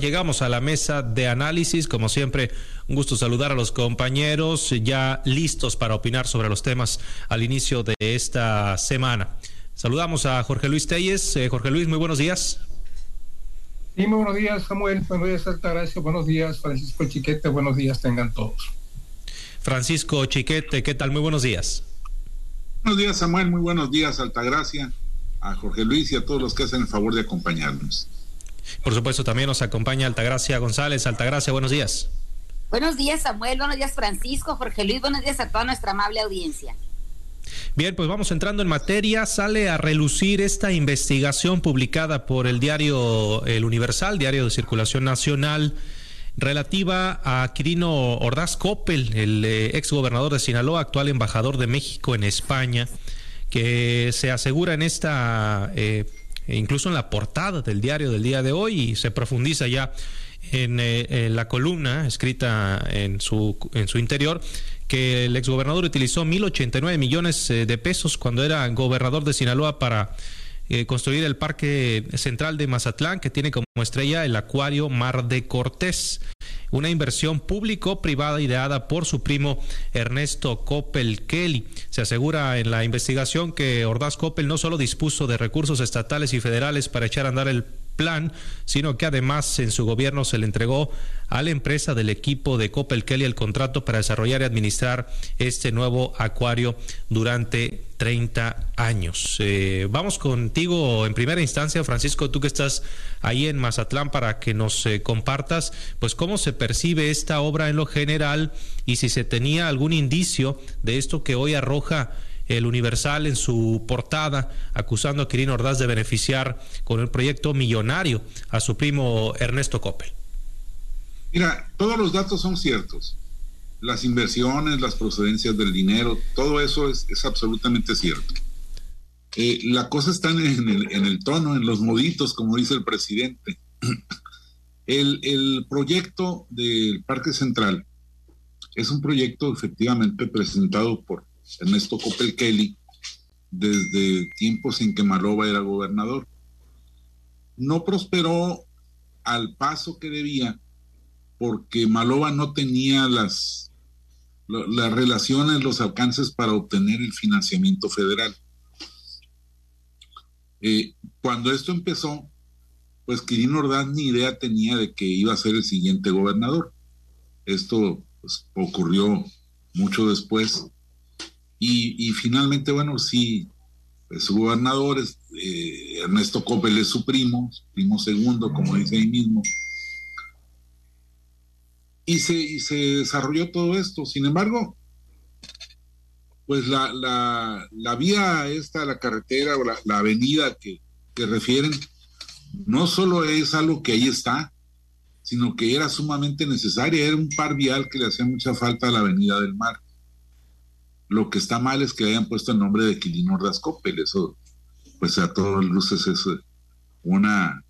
Llegamos a la mesa de análisis, como siempre, un gusto saludar a los compañeros ya listos para opinar sobre los temas al inicio de esta semana. Saludamos a Jorge Luis Telles. Eh, Jorge Luis, muy buenos días. Sí, muy buenos días, Samuel. Buenos días, Altagracia. Buenos días, Francisco Chiquete. Buenos días, tengan todos. Francisco Chiquete, ¿qué tal? Muy buenos días. Buenos días, Samuel. Muy buenos días, Altagracia, a Jorge Luis y a todos los que hacen el favor de acompañarnos. Por supuesto, también nos acompaña Altagracia González. Altagracia, buenos días. Buenos días, Samuel. Buenos días, Francisco, Jorge Luis. Buenos días a toda nuestra amable audiencia. Bien, pues vamos entrando en materia. Sale a relucir esta investigación publicada por el diario El Universal, diario de circulación nacional, relativa a Quirino Ordaz Coppel, el eh, ex gobernador de Sinaloa, actual embajador de México en España, que se asegura en esta eh, incluso en la portada del diario del día de hoy y se profundiza ya en, eh, la columna escrita en su, en su interior que el exgobernador utilizó 1.089 millones eh, de pesos cuando era gobernador de Sinaloa para eh, construir el Parque Central de Mazatlán, que tiene como estrella el Acuario Mar de Cortés una inversión público-privada ideada por su primo Ernesto Coppel Kelly. Se asegura en la investigación que Ordaz Coppel no solo dispuso de recursos estatales y federales para echar a andar el plan, sino que además en su gobierno se le entregó a la empresa del equipo de Coppel Kelly el contrato para desarrollar y administrar este nuevo acuario durante 30 años. Eh, vamos contigo en primera instancia, Francisco, tú que estás ahí en Mazatlán para que nos eh, compartas, pues cómo se percibe esta obra en lo general y si se tenía algún indicio de esto que hoy arroja el Universal en su portada, acusando a Quirino Ordaz de beneficiar con el proyecto millonario a su primo Ernesto Coppel. Mira, todos los datos son ciertos. Las inversiones, las procedencias del dinero, todo eso es, absolutamente cierto. Eh, la cosa está en el, en el, tono, en los moditos, como dice el presidente. El, el proyecto del Parque Central es un proyecto efectivamente presentado por Ernesto Copel Kelly desde tiempos en que Maloba era gobernador. No prosperó al paso que debía porque Maloba no tenía las, las relaciones, los alcances para obtener el financiamiento federal. Eh, cuando esto empezó, pues Quirino Ordaz ni idea tenía de que iba a ser el siguiente gobernador. Esto pues, ocurrió mucho después y, finalmente, bueno, sí, pues, su gobernador, es, eh, Ernesto Coppel es su primo, primo segundo, como dice ahí mismo. Y se, se desarrolló todo esto. Sin embargo, pues la, la, la vía esta, la carretera o la, la avenida que, que refieren, no solo es algo que ahí está, sino que era sumamente necesaria, era un par vial que le hacía mucha falta a la Avenida del Mar. Lo que está mal es que hayan puesto el nombre de Quilino Ordaz Eso, pues a todas luces es una,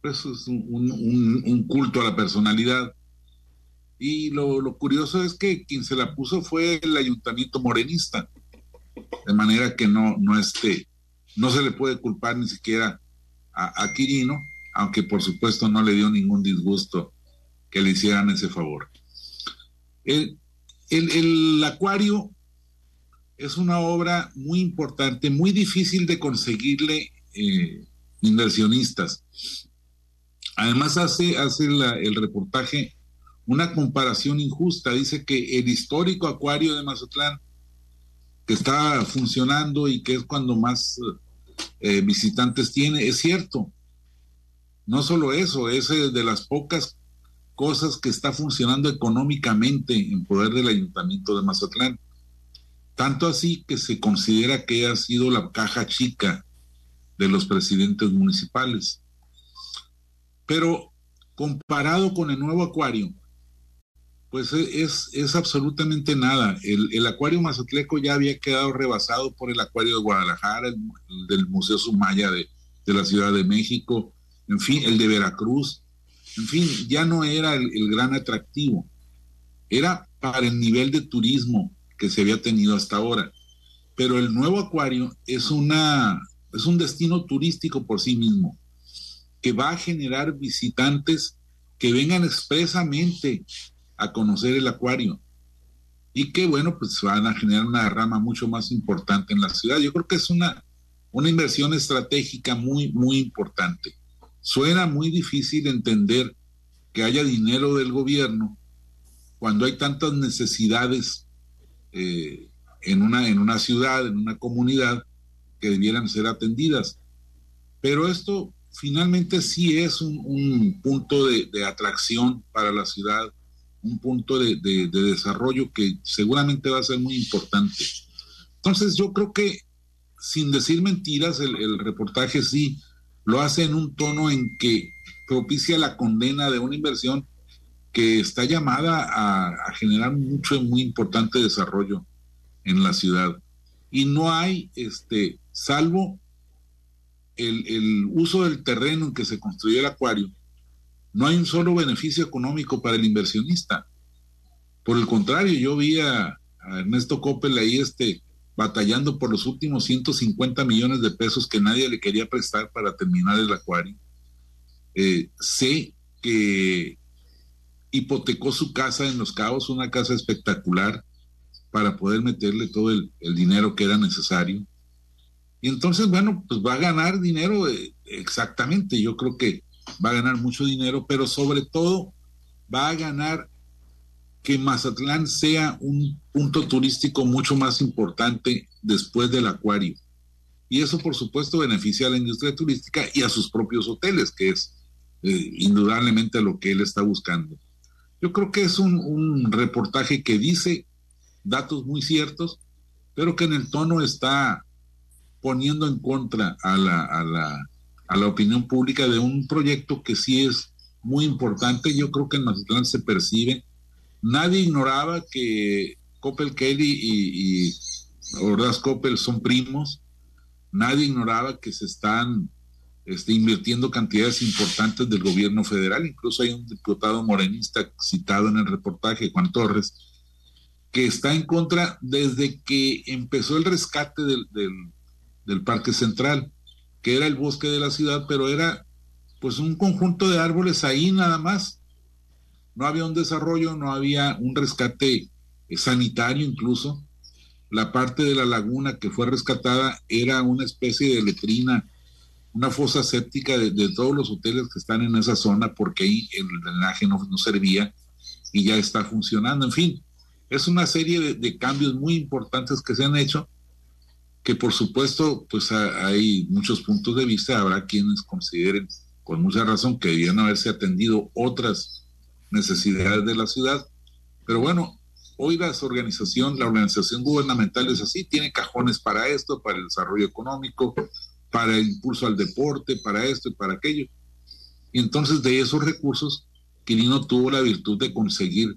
pues un, culto a la personalidad. Y lo, curioso es que quien se la puso fue el ayuntamiento morenista. De manera que no, no, este, no se le puede culpar ni siquiera a, a Quirino, aunque por supuesto no le dio ningún disgusto que le hicieran ese favor. El, acuario es una obra muy importante, muy difícil de conseguirle eh, inversionistas. Además hace, hace el reportaje una comparación injusta. Dice que el histórico acuario de Mazatlán, que está funcionando y que es cuando más eh, visitantes tiene, es cierto. No solo eso, es eh, de las pocas cosas que está funcionando económicamente en poder del ayuntamiento de Mazatlán. Tanto así que se considera que ha sido la caja chica de los presidentes municipales. Pero comparado con el nuevo acuario, pues e, es, es absolutamente nada. El, acuario mazatleco ya había quedado rebasado por el acuario de Guadalajara, el, del Museo Sumaya de, de la Ciudad de México, en fin, el de Veracruz, en fin, ya no era el, gran atractivo, era para el nivel de turismo que se había tenido hasta ahora. Pero el nuevo acuario es, una, es un destino turístico por sí mismo. que va a generar visitantes que vengan expresamente a conocer el acuario y que, bueno, pues van a generar una rama mucho más importante en la ciudad. Yo creo que es una, una inversión estratégica muy, muy importante. Suena muy difícil entender que haya dinero del gobierno cuando hay tantas necesidades eh, en, una, en una ciudad, en una comunidad, que debieran ser atendidas. Pero esto finalmente sí es un, punto de, atracción para la ciudad, un punto de, desarrollo que seguramente va a ser muy importante. Entonces yo creo que, sin decir mentiras, el, reportaje sí lo hace en un tono en que propicia la condena de una inversión que está llamada a, a generar mucho y muy importante desarrollo en la ciudad. Y no hay, este, salvo el, uso del terreno en que se construyó el acuario, no hay un solo beneficio económico para el inversionista. Por el contrario, yo vi a, Ernesto Coppel ahí este, batallando por los últimos 150 millones de pesos que nadie le quería prestar para terminar el acuario. Eh, sé que hipotecó su casa en Los Cabos, una casa espectacular, para poder meterle todo el, dinero que era necesario. Y entonces, bueno, pues va a ganar dinero eh, exactamente. Yo creo que va a ganar mucho dinero, pero sobre todo va a ganar que Mazatlán sea un punto turístico mucho más importante después del acuario. Y eso, por supuesto, beneficia a la industria turística y a sus propios hoteles, que es eh, indudablemente lo que él está buscando. Yo creo que es un, un reportaje que dice datos muy ciertos, pero que en el tono está poniendo en contra a la, a la, a la opinión pública de un proyecto que sí es muy importante. Yo creo que en Mazatlán se percibe. Nadie ignoraba que Coppel Kelly y, y Ordaz Coppel son primos. Nadie ignoraba que se están este, invirtiendo cantidades importantes del gobierno federal. Incluso hay un diputado morenista citado en el reportaje, Juan Torres, que está en contra desde que empezó el rescate del, del, Parque Central, que era el bosque de la ciudad, pero era pues un conjunto de árboles ahí nada más. No había un desarrollo, no había un rescate eh, sanitario incluso. La parte de la laguna que fue rescatada era una especie de letrina, una fosa séptica de, todos los hoteles que están en esa zona porque ahí el drenaje no, no servía y ya está funcionando. En fin, es una serie de, cambios muy importantes que se han hecho, que por supuesto, pues hay muchos puntos de vista, habrá quienes consideren con mucha razón que debían haberse atendido otras necesidades de la ciudad, pero bueno, hoy la organización, la organización gubernamental es así, tiene cajones para esto, para el desarrollo económico, para el impulso al deporte, para esto y para aquello. Y entonces de esos recursos, Quirino tuvo la virtud de conseguir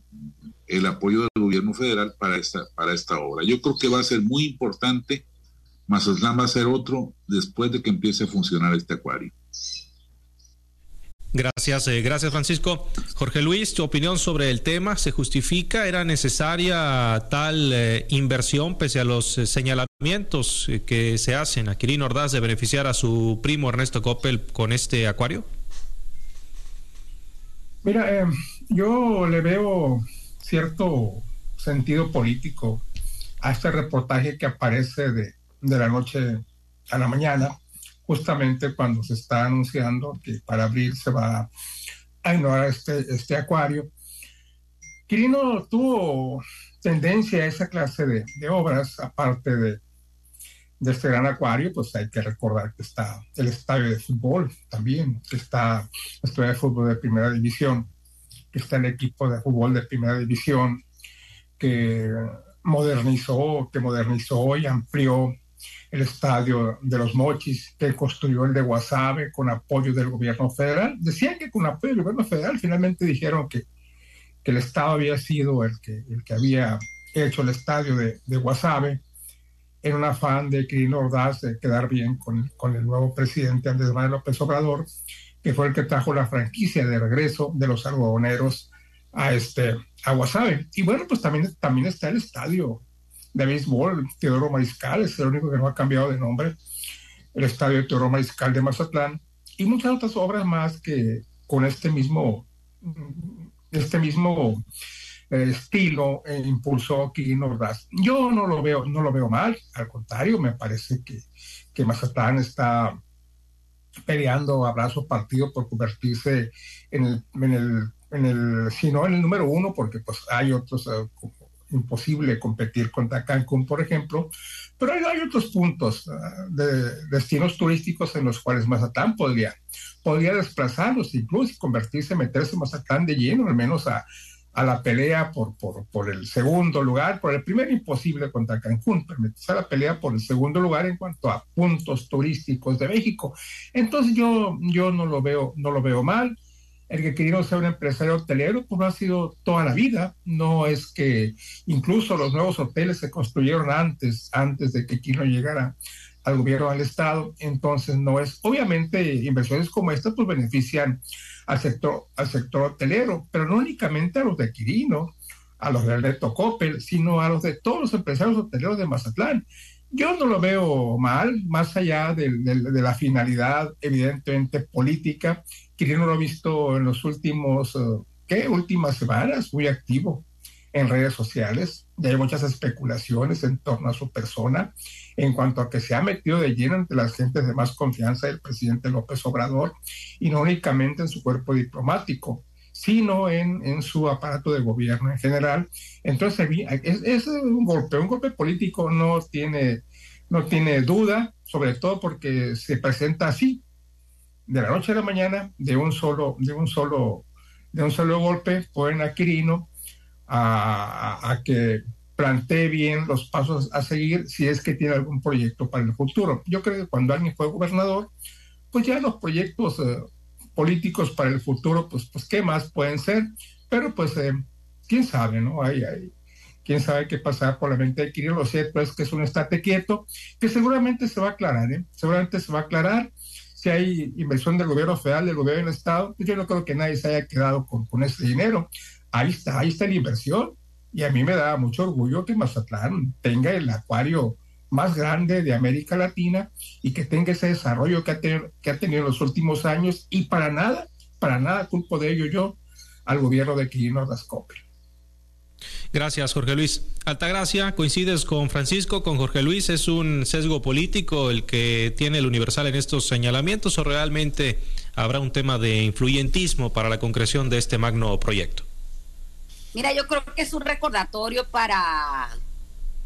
el apoyo del gobierno federal para esta, para esta obra. Yo creo que va a ser muy importante. Mazatlán va a ser otro después de que empiece a funcionar este acuario. Gracias, eh, gracias Francisco. Jorge Luis, tu opinión sobre el tema, ¿se justifica? ¿Era necesaria tal eh, inversión pese a los eh, señalamientos que se hacen a Quirino Ordaz de beneficiar a su primo Ernesto Coppel con este acuario? Mira, yo le veo cierto sentido político a este reportaje que aparece de, la noche a la mañana, justamente cuando se está anunciando que para abril se va a ignorar este, este acuario. Quirino tuvo tendencia a esa clase de, obras, aparte de, de, este gran acuario, pues hay que recordar que está el estadio de fútbol también, que está el estadio de fútbol de primera división, que está el equipo de fútbol de primera división, que modernizó, que modernizó y amplió el estadio de los Mochis, que construyó el de Guasave con apoyo del gobierno federal. Decían que con apoyo del gobierno federal, finalmente dijeron que, que el Estado había sido el que, el que había hecho el estadio de, de Guasave en un afán de Quirino Ordaz de quedar bien con, con el nuevo presidente Andrés Manuel López Obrador que fue el que trajo la franquicia de regreso de los algodoneros a este a Guasave. Y bueno, pues también, también está el estadio de béisbol, Teodoro Mariscal, es el único que no ha cambiado de nombre, el estadio Teodoro Mariscal de Mazatlán, y muchas otras obras más que con este mismo, este mismo eh, estilo e impulsó Quirino Ordaz. Yo no lo veo, no lo veo mal, al contrario, me parece que, que Mazatlán está peleando abrazo partido por convertirse en el, en el, en el, si no en el número uno, porque pues hay otros, uh, imposible competir contra Cancún, por ejemplo, pero hay, otros puntos uh, de destinos turísticos en los cuales Mazatlán podría, podría desplazarlos, incluso convertirse, meterse Mazatlán de lleno, al menos a, a la pelea por, por, por, el segundo lugar, por el primer imposible contra Cancún, permitirse a la pelea por el segundo lugar en cuanto a puntos turísticos de México. Entonces yo, yo no, lo veo, no lo veo mal. El que quería ser un empresario hotelero, pues no ha sido toda la vida. No es que incluso los nuevos hoteles se construyeron antes, antes de que Quino llegara al gobierno del Estado. Entonces no es, obviamente, inversiones como estas pues benefician al sector, al sector hotelero, pero no únicamente a los de Quirino, a los de Alberto Coppel, sino a los de todos los empresarios hoteleros de Mazatlán. Yo no lo veo mal, más allá de, de, la finalidad evidentemente política. Quirino lo ha visto en los últimos, uh, ¿qué? Últimas semanas, muy activo en redes sociales. Y hay muchas especulaciones en torno a su persona en cuanto a que se ha metido de lleno entre las gentes de más confianza del presidente López Obrador y no únicamente en su cuerpo diplomático, sino en, en su aparato de gobierno en general. Entonces es, es, un golpe, un golpe político no tiene, no tiene duda, sobre todo porque se presenta así, de la noche a la mañana, de un solo, de un solo, de un solo golpe, ponen a Quirino a, a, a que plantee bien los pasos a seguir si es que tiene algún proyecto para el futuro. Yo creo que cuando alguien fue gobernador, pues ya los proyectos eh, políticos para el futuro, pues, pues qué más pueden ser, pero pues eh, quién sabe, ¿no? Hay, hay, quién sabe qué pasar por la mente de Kirill. Lo cierto es que es un estate quieto, que seguramente se va a aclarar, ¿eh? Seguramente se va a aclarar si hay inversión del gobierno federal, del gobierno del Estado, pues yo no creo que nadie se haya quedado con, con ese dinero. Ahí está, ahí está la inversión y a mí me da mucho orgullo que Mazatlán tenga el acuario más grande de América Latina y que tenga ese desarrollo que ha, tenido, que ha tenido en los últimos años y para nada, para nada culpo de ello yo al gobierno de Quirino Rascope. Gracias, Jorge Luis. Altagracia, coincides con Francisco, con Jorge Luis, ¿es un sesgo político el que tiene el Universal en estos señalamientos o realmente habrá un tema de influyentismo para la concreción de este magno proyecto? Mira, yo creo que es un recordatorio para,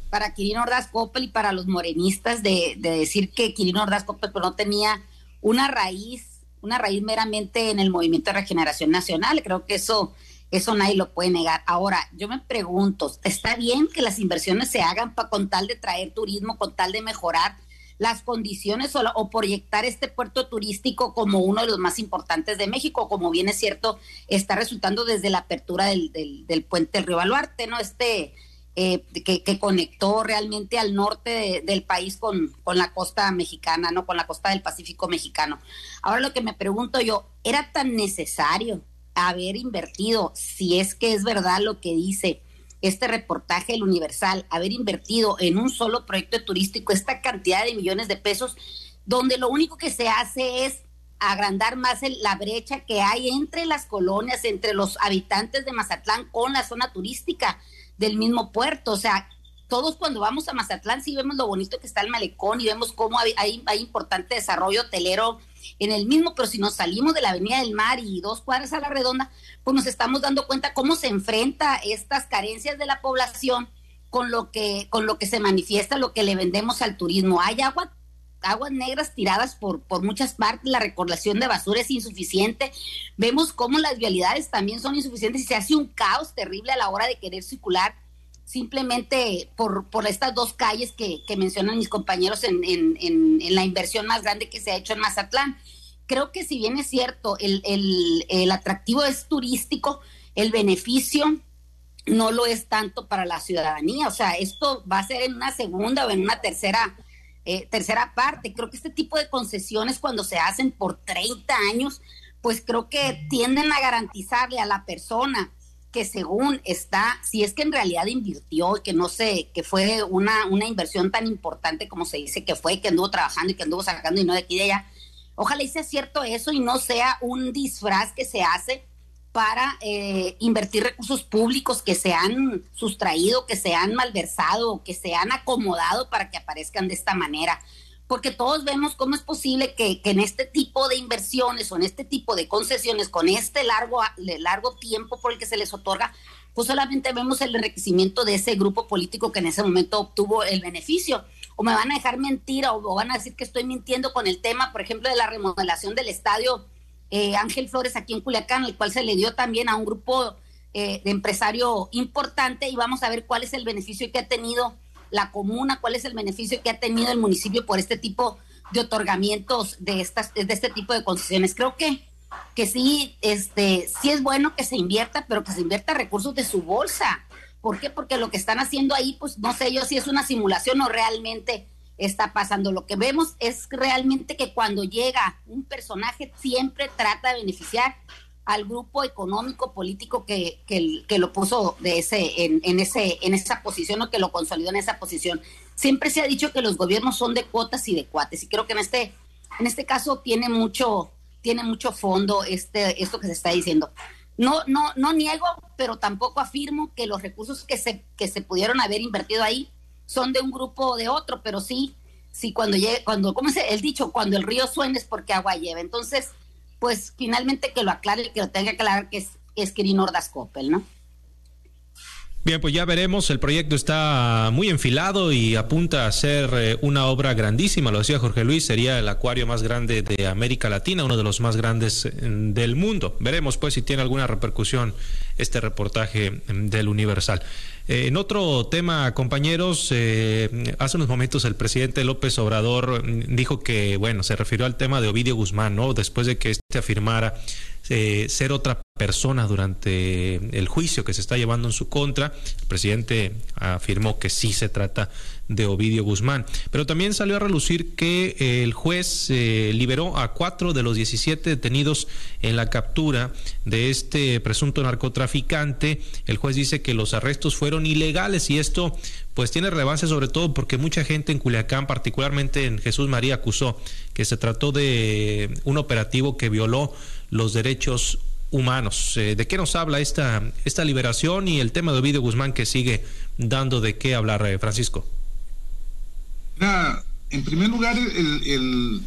para Quirino Ordaz Coppel y para los morenistas de, de decir que Quirino Ordaz Coppel pues, no tenía una raíz, una raíz meramente en el movimiento de regeneración nacional. Creo que eso, eso nadie lo puede negar. Ahora, yo me pregunto, ¿está bien que las inversiones se hagan para con tal de traer turismo, con tal de mejorar las condiciones o, o, proyectar este puerto turístico como uno de los más importantes de México, como bien es cierto, está resultando desde la apertura del, del, del puente del río Baluarte, ¿no? Este eh, que, conectó realmente al norte de, del país con, con la costa mexicana, ¿no? Con la costa del Pacífico mexicano. Ahora lo que me pregunto yo, ¿era tan necesario haber invertido, si es que es verdad lo que dice, este reportaje del Universal, haber invertido en un solo proyecto turístico esta cantidad de millones de pesos, donde lo único que se hace es agrandar más el, la brecha que hay entre las colonias, entre los habitantes de Mazatlán con la zona turística del mismo puerto. O sea, todos cuando vamos a Mazatlán sí vemos lo bonito que está el malecón y vemos cómo hay, hay, hay importante desarrollo hotelero en el mismo, pero si nos salimos de la Avenida del Mar y dos cuadras a la redonda, pues nos estamos dando cuenta cómo se enfrenta estas carencias de la población con lo que, con lo que se manifiesta, lo que le vendemos al turismo. Hay agua, aguas negras tiradas por, por muchas partes, la recordación de basura es insuficiente, vemos cómo las vialidades también son insuficientes y se hace un caos terrible a la hora de querer circular simplemente por, por estas dos calles que, mencionan mis compañeros en, en, en, la inversión más grande que se ha hecho en Mazatlán. Creo que si bien es cierto, el, el, el atractivo es turístico, el beneficio no lo es tanto para la ciudadanía. O sea, esto va a ser en una segunda o en una tercera, eh, tercera parte. Creo que este tipo de concesiones cuando se hacen por 30 años, pues creo que tienden a garantizarle a la persona que según está, si es que en realidad invirtió y que no sé, que fue una, una inversión tan importante como se dice que fue, que anduvo trabajando y que anduvo sacando y no de aquí y de allá, Ojalá y sea cierto eso y no sea un disfraz que se hace para eh, invertir recursos públicos que se han sustraído, que se han malversado, que se han acomodado para que aparezcan de esta manera. Porque todos vemos cómo es posible que, en este tipo de inversiones o en este tipo de concesiones, con este largo, largo tiempo por el que se les otorga, pues solamente vemos el enriquecimiento de ese grupo político que en ese momento obtuvo el beneficio. O me van a dejar mentir o van a decir que estoy mintiendo con el tema, por ejemplo, de la remodelación del estadio eh, Ángel Flores aquí en Culiacán, el cual se le dio también a un grupo eh, de empresario importante y vamos a ver cuál es el beneficio que ha tenido la comuna, cuál es el beneficio que ha tenido el municipio por este tipo de otorgamientos de estas de este tipo de concesiones. Creo que que sí este sí es bueno que se invierta, pero que se invierta recursos de su bolsa. ¿Por qué? Porque lo que están haciendo ahí, pues no sé yo si es una simulación o realmente está pasando. Lo que vemos es realmente que cuando llega un personaje siempre trata de beneficiar al grupo económico político que, que, lo puso de ese en, en, ese en esa posición o que lo consolidó en esa posición. Siempre se ha dicho que los gobiernos son de cuotas y de cuates y creo que en este en este caso tiene mucho tiene mucho fondo este esto que se está diciendo. No no no niego, pero tampoco afirmo que los recursos que se que se pudieron haber invertido ahí son de un grupo o de otro, pero sí, sí cuando llegue, cuando, ¿cómo es el dicho? Cuando el río suena es porque agua lleva. Entonces, pues finalmente que lo aclare, que lo tenga que aclarar que es, es Kirin Ordaz Coppel, ¿no? Bien, pues ya veremos. El proyecto está muy enfilado y apunta a ser eh, una obra grandísima. Lo decía Jorge Luis, sería el acuario más grande de América Latina, uno de los más grandes eh, del mundo. Veremos pues si tiene alguna repercusión este reportaje mm, del Universal. Eh, en otro tema, compañeros, hace unos momentos el presidente López Obrador mm, dijo que, bueno, se refirió al tema de Ovidio Guzmán, ¿no? Después de que este afirmara ser otra persona durante el juicio que se está llevando en su contra. El presidente afirmó que sí se trata de Ovidio Guzmán. Pero también salió a relucir que el juez eh, liberó a cuatro de los 17 detenidos en la captura de este presunto narcotraficante. El juez dice que los arrestos fueron ilegales y esto pues tiene relevancia sobre todo porque mucha gente en Culiacán, particularmente en Jesús María, acusó que se trató de un operativo que violó los derechos humanos. Eh, ¿De qué nos habla esta, esta liberación y el tema de Ovidio Guzmán que sigue dando de qué hablar, eh, Francisco? en primer lugar, el,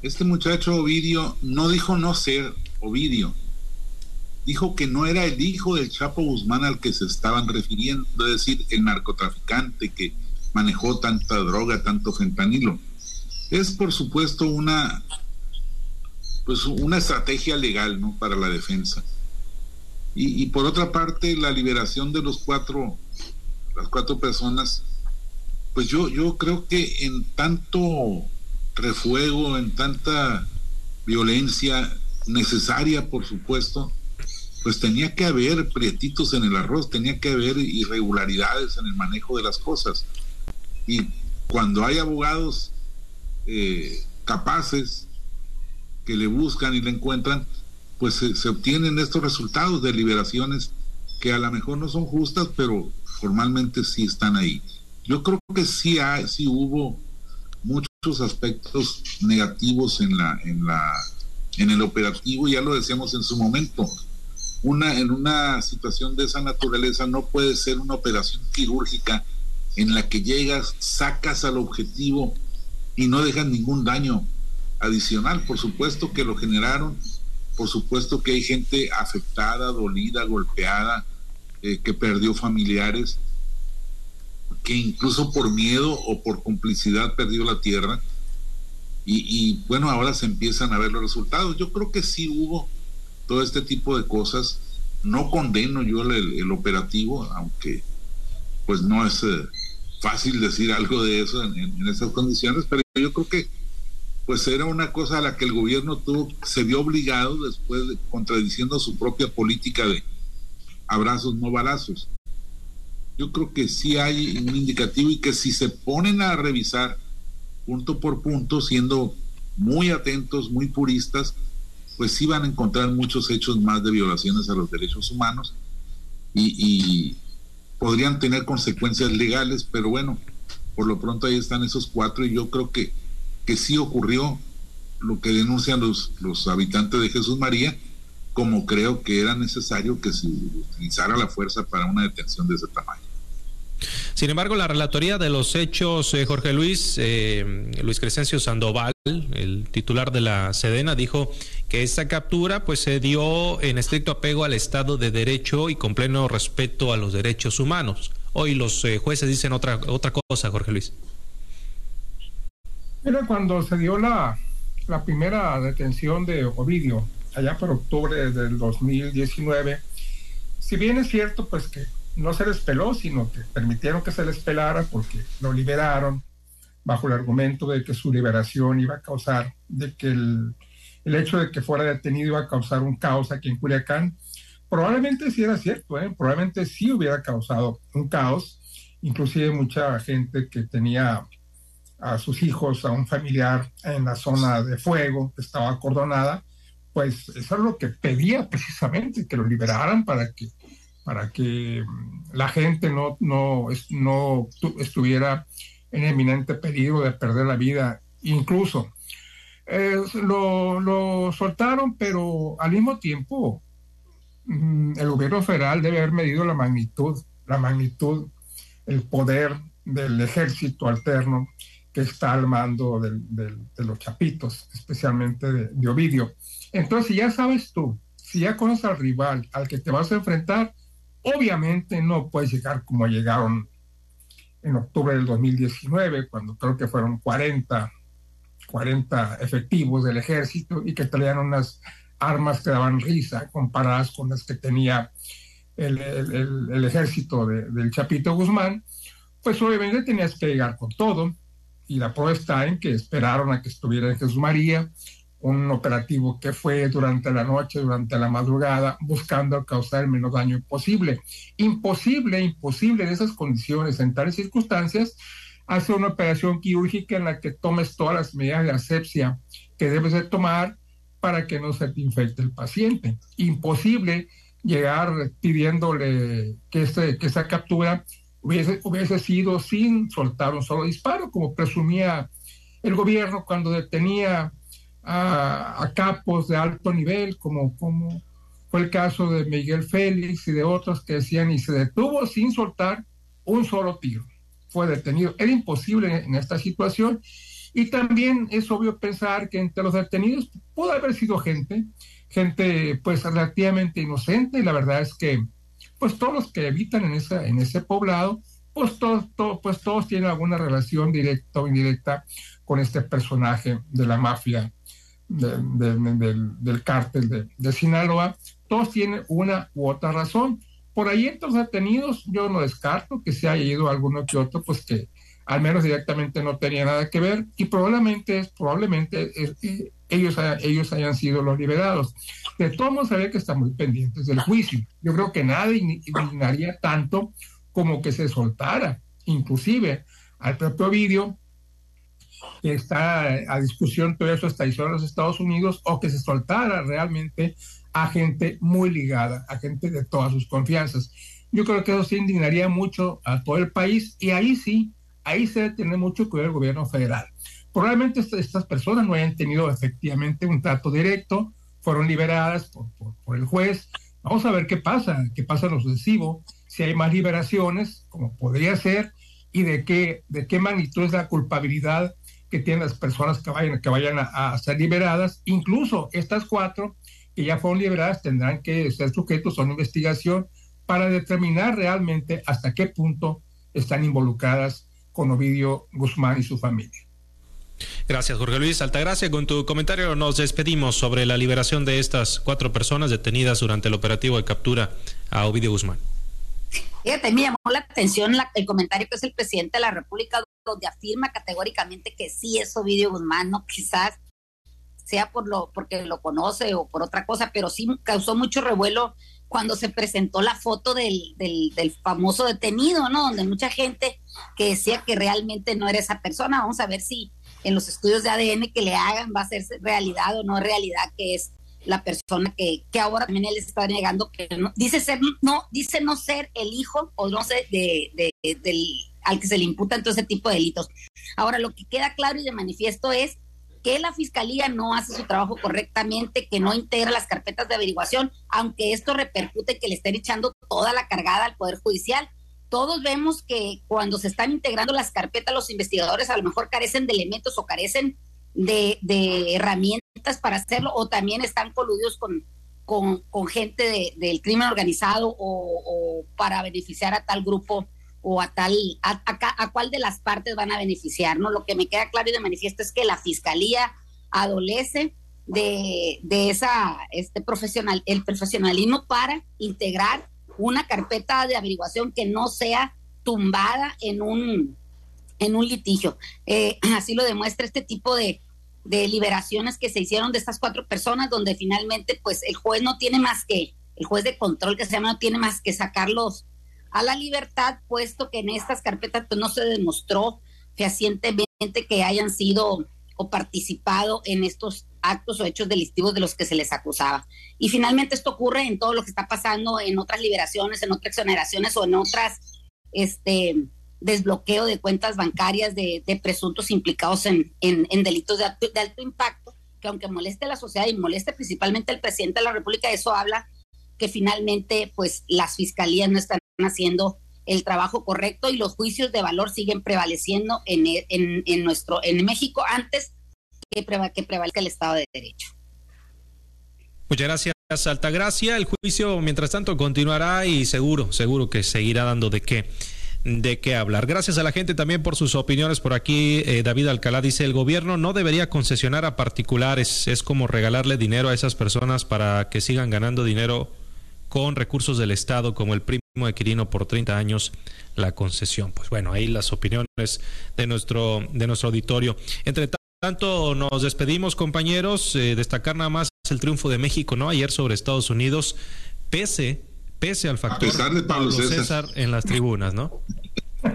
este muchacho Ovidio no dijo no ser Ovidio, dijo que no era el hijo del Chapo Guzmán al que se estaban refiriendo, es decir, el narcotraficante que manejó tanta droga, tanto fentanilo. Es por supuesto una pues una estrategia legal ¿no? para la defensa. Y, por otra parte, la liberación de los cuatro, las cuatro personas, pues yo, yo creo que en tanto refuego, en tanta violencia necesaria, por supuesto, pues tenía que haber prietitos en el arroz, tenía que haber irregularidades en el manejo de las cosas. Y cuando hay abogados eh, capaces, que le buscan y le encuentran, pues se, obtienen estos resultados de liberaciones que a lo mejor no son justas, pero formalmente sí están ahí. Yo creo que sí, hay, sí hubo muchos aspectos negativos en la, en la, en el operativo, ya lo decíamos en su momento. Una, en una situación de esa naturaleza no puede ser una operación quirúrgica en la que llegas, sacas al objetivo y no dejas ningún daño adicional. Por supuesto que lo generaron, por supuesto que hay gente afectada, dolida, golpeada, eh, que perdió familiares, que incluso por miedo o por complicidad perdió la tierra. Y, bueno, ahora se empiezan a ver los resultados. Yo creo que sí hubo todo este tipo de cosas. No condeno yo el, operativo, aunque pues no es eh, fácil decir algo de eso en, en esas condiciones, pero yo creo que pues era una cosa a la que el gobierno tuvo, se vio obligado después de, contradiciendo su propia política de abrazos no balazos. Yo creo que sí hay un indicativo y que si se ponen a revisar punto por punto, siendo muy atentos, muy puristas, pues sí van a encontrar muchos hechos más de violaciones a los derechos humanos y, y podrían tener consecuencias legales, pero bueno, por lo pronto ahí están esos cuatro y yo creo que que sí ocurrió lo que denuncian los, los habitantes de Jesús María, como creo que era necesario que se utilizara la fuerza para una detención de ese tamaño. Sin embargo, la relatoría de los hechos, eh, Jorge Luis, eh, Luis Crescencio Sandoval, el titular de la Sedena, dijo que esta captura pues se dio en estricto apego al Estado de Derecho y con pleno respeto a los derechos humanos. Hoy los eh, jueces dicen otra, otra cosa, Jorge Luis. Mira, cuando se dio la, la primera detención de Ovidio, allá por octubre del 2019, si bien es cierto, pues que no se les peló, sino que permitieron que se les pelara porque lo liberaron bajo el argumento de que su liberación iba a causar, de que el, el hecho de que fuera detenido iba a causar un caos aquí en Culiacán. Probablemente sí era cierto, ¿eh? probablemente sí hubiera causado un caos, inclusive mucha gente que tenía a sus hijos, a un familiar en la zona de fuego estaba acordonada, pues eso es lo que pedía precisamente, que lo liberaran para que para que mm, la gente no, no, no estuviera en eminente peligro de perder la vida. Incluso eh, lo, lo, soltaron, pero al mismo tiempo mm, el gobierno federal debe haber medido la magnitud, la magnitud, el poder del ejército alterno que está al mando de los chapitos, especialmente de, de Ovidio. Entonces, si ya sabes tú, si ya conoces al rival al que te vas a enfrentar, Obviamente no puede llegar como llegaron en octubre del 2019, cuando creo que fueron 40, 40 efectivos del ejército y que traían unas armas que daban risa comparadas con las que tenía el, ejército del Chapito Guzmán, pues obviamente tenías que llegar con todo. Y la prueba está en que esperaron a que estuviera en Jesús María, un operativo que fue durante la noche, durante la madrugada, buscando causar el menor daño posible. Imposible, imposible en esas condiciones, en tales circunstancias, hacer una operación quirúrgica en la que tomes todas las medidas de asepsia que debes de tomar para que no se te infecte el paciente. Imposible llegar pidiéndole que, este, que esa captura hubiese, hubiese sido sin soltar un solo disparo, como presumía el gobierno cuando detenía a, capos de alto nivel, como, como fue el caso de Miguel Félix y de otros que decían, y se detuvo sin soltar un solo tiro. Fue detenido. Era imposible en esta situación. Y también es obvio pensar que entre los detenidos pudo haber sido gente, gente pues relativamente inocente, la verdad es que pues todos los que habitan en, esa, en ese poblado, pues todos, pues todos tienen alguna relación directa o indirecta con este personaje de la mafia del, cártel de, Sinaloa, todos tienen una u otra razón. Por ahí entre los detenidos yo no descarto que se haya ido alguno que otro, pues que al menos directamente no tenía nada que ver y probablemente, probablemente eh, ellos, ellos hayan sido los liberados. De todos modos, había que estar muy pendientes del juicio. Yo creo que nada indignaría tanto como que se soltara, inclusive al propio vídeo que está a discusión todo eso hasta en los Estados Unidos o que se soltara realmente a gente muy ligada, a gente de todas sus confianzas. Yo creo que eso sí indignaría mucho a todo el país y ahí sí, ahí se tener mucho que ver el gobierno federal. Probablemente estas personas no hayan tenido efectivamente un trato directo, fueron liberadas por, el juez. Vamos a ver qué pasa, qué pasa en lo sucesivo, si hay más liberaciones, como podría ser, y de qué, de qué magnitud es la culpabilidad que tienen las personas que vayan, que vayan a, ser liberadas. Incluso estas cuatro que ya fueron liberadas tendrán que ser sujetos a una investigación para determinar realmente hasta qué punto están involucradas con Ovidio Guzmán y su familia. Gracias, Jorge Luis Altagracia. Con tu comentario nos despedimos sobre la liberación de estas cuatro personas detenidas durante el operativo de captura a Ovidio Guzmán. Fíjate, me llamó la atención el comentario que es el presidente de la República, donde afirma categóricamente que sí es Ovidio Guzmán, no quizás sea por lo porque lo conoce o por otra cosa, pero sí causó mucho revuelo cuando se presentó la foto del, del, del, famoso detenido, ¿no? Donde mucha gente que decía que realmente no era esa persona. Vamos a ver si en los estudios de ADN que le hagan va a ser realidad o no realidad que es la persona que, que ahora también él está negando que no, dice ser no dice no ser el hijo o no sé de, del al que se le imputan todo ese tipo de delitos. Ahora lo que queda claro y de manifiesto es que la fiscalía no hace su trabajo correctamente, que no integra las carpetas de averiguación, aunque esto repercute que le estén echando toda la cargada al Poder Judicial. Todos vemos que cuando se están integrando las carpetas, los investigadores a lo mejor carecen de elementos o carecen de, herramientas para hacerlo, o también están coludidos con, con, gente del crimen organizado o, para beneficiar a tal grupo o a tal, a, a, cuál de las partes van a beneficiar, ¿no? Lo que me queda claro y de manifiesto es que la fiscalía adolece de, de esa, este profesional, el profesionalismo para integrar una carpeta de averiguación que no sea tumbada en un, en un litigio. Eh, así lo demuestra este tipo de, de liberaciones que se hicieron de estas cuatro personas, donde finalmente pues el juez no tiene más que, el juez de control que se llama, no tiene más que sacarlos a la libertad, puesto que en estas carpetas pues no se demostró fehacientemente que hayan sido o participado en estos actos o hechos delictivos de los que se les acusaba. Y finalmente esto ocurre en todo lo que está pasando en otras liberaciones, en otras exoneraciones o en otras este, desbloqueo de cuentas bancarias de, presuntos implicados en, delitos de alto, impacto, que aunque moleste a la sociedad y moleste principalmente al presidente de la República, eso habla que finalmente pues las fiscalías no están haciendo el trabajo correcto y los juicios de valor siguen prevaleciendo en, en, nuestro en México antes que, prevalezca el Estado de Derecho. Muchas gracias, Altagracia. El juicio, mientras tanto, continuará y seguro, seguro que seguirá dando de qué de qué hablar. Gracias a la gente también por sus opiniones. Por aquí eh, David Alcalá dice, el gobierno no debería concesionar a particulares. Es como regalarle dinero a esas personas para que sigan ganando dinero con recursos del Estado, como el primo de Quirino por 30 años la concesión. Pues bueno, ahí las opiniones de nuestro, de nuestro auditorio. Entre tanto, nos despedimos, compañeros. Eh, destacar nada más el triunfo de México, ¿no? Ayer sobre Estados Unidos, pese pese al factor de Pablo, César. en las tribunas, ¿no?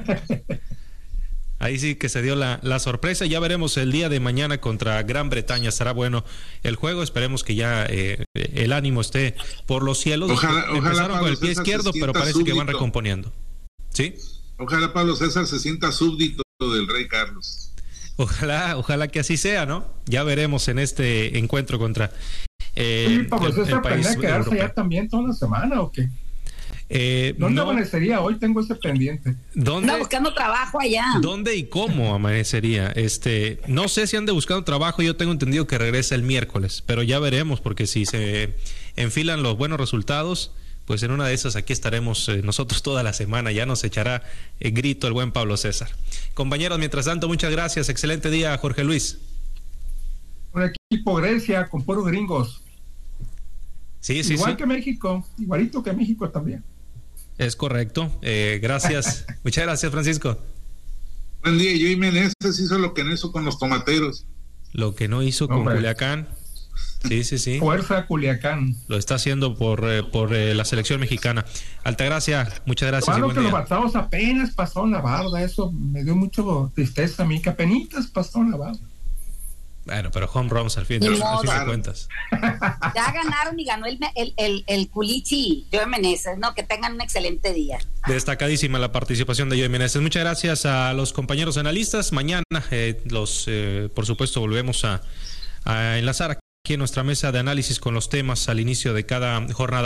Ahí sí que se dio la, sorpresa. Ya veremos el día de mañana contra Gran Bretaña. Será bueno el juego. Esperemos que ya eh, el ánimo esté por los cielos. Ojalá, Empezaron con el pie izquierdo, pero parece que van recomponiendo. ¿Sí? Ojalá Pablo César se sienta súbdito del rey Carlos. Ojalá, ojalá que así sea, ¿no? Ya veremos en este encuentro contra eh, Pablo César el, quedarse allá también toda la semana o qué? Eh, ¿Dónde amanecería hoy? Tengo ese pendiente. ¿Dónde? Anda buscando trabajo allá. ¿Dónde y cómo amanecería? Este, no sé si ande buscando trabajo. Yo tengo entendido que regresa el miércoles, pero ya veremos porque si se enfilan los buenos resultados, pues en una de esas aquí estaremos eh, nosotros toda la semana. Ya nos echará el grito el buen Pablo César. Compañeros, mientras tanto, muchas gracias. Excelente día, Jorge Luis. Un equipo Grecia con puros gringos. Sí, sí, Igual que México, igualito que México también. Es correcto. Eh, gracias. Muchas gracias, Francisco. Buen día. Yo y Meneses hizo lo que no hizo con los tomateros. Lo que no hizo con Culiacán. Sí, sí, sí. Fuerza Culiacán. Lo está haciendo por, eh, por eh, la selección mexicana. Altagracia, muchas gracias. Claro que los batados apenas pasó la barda. Eso me dio mucho tristeza a mí, que apenas pasó la barda. Bueno, pero home runs al fin, de, cuentas. Ya ganaron y ganó el, el, el, el Culichi Joe Meneses, ¿no? Que tengan un excelente día. Destacadísima la participación de Joe Meneses. Muchas gracias a los compañeros analistas. Mañana, eh, los, eh, por supuesto, volvemos a, a enlazar aquí en nuestra mesa de análisis con los temas al inicio de cada jornada.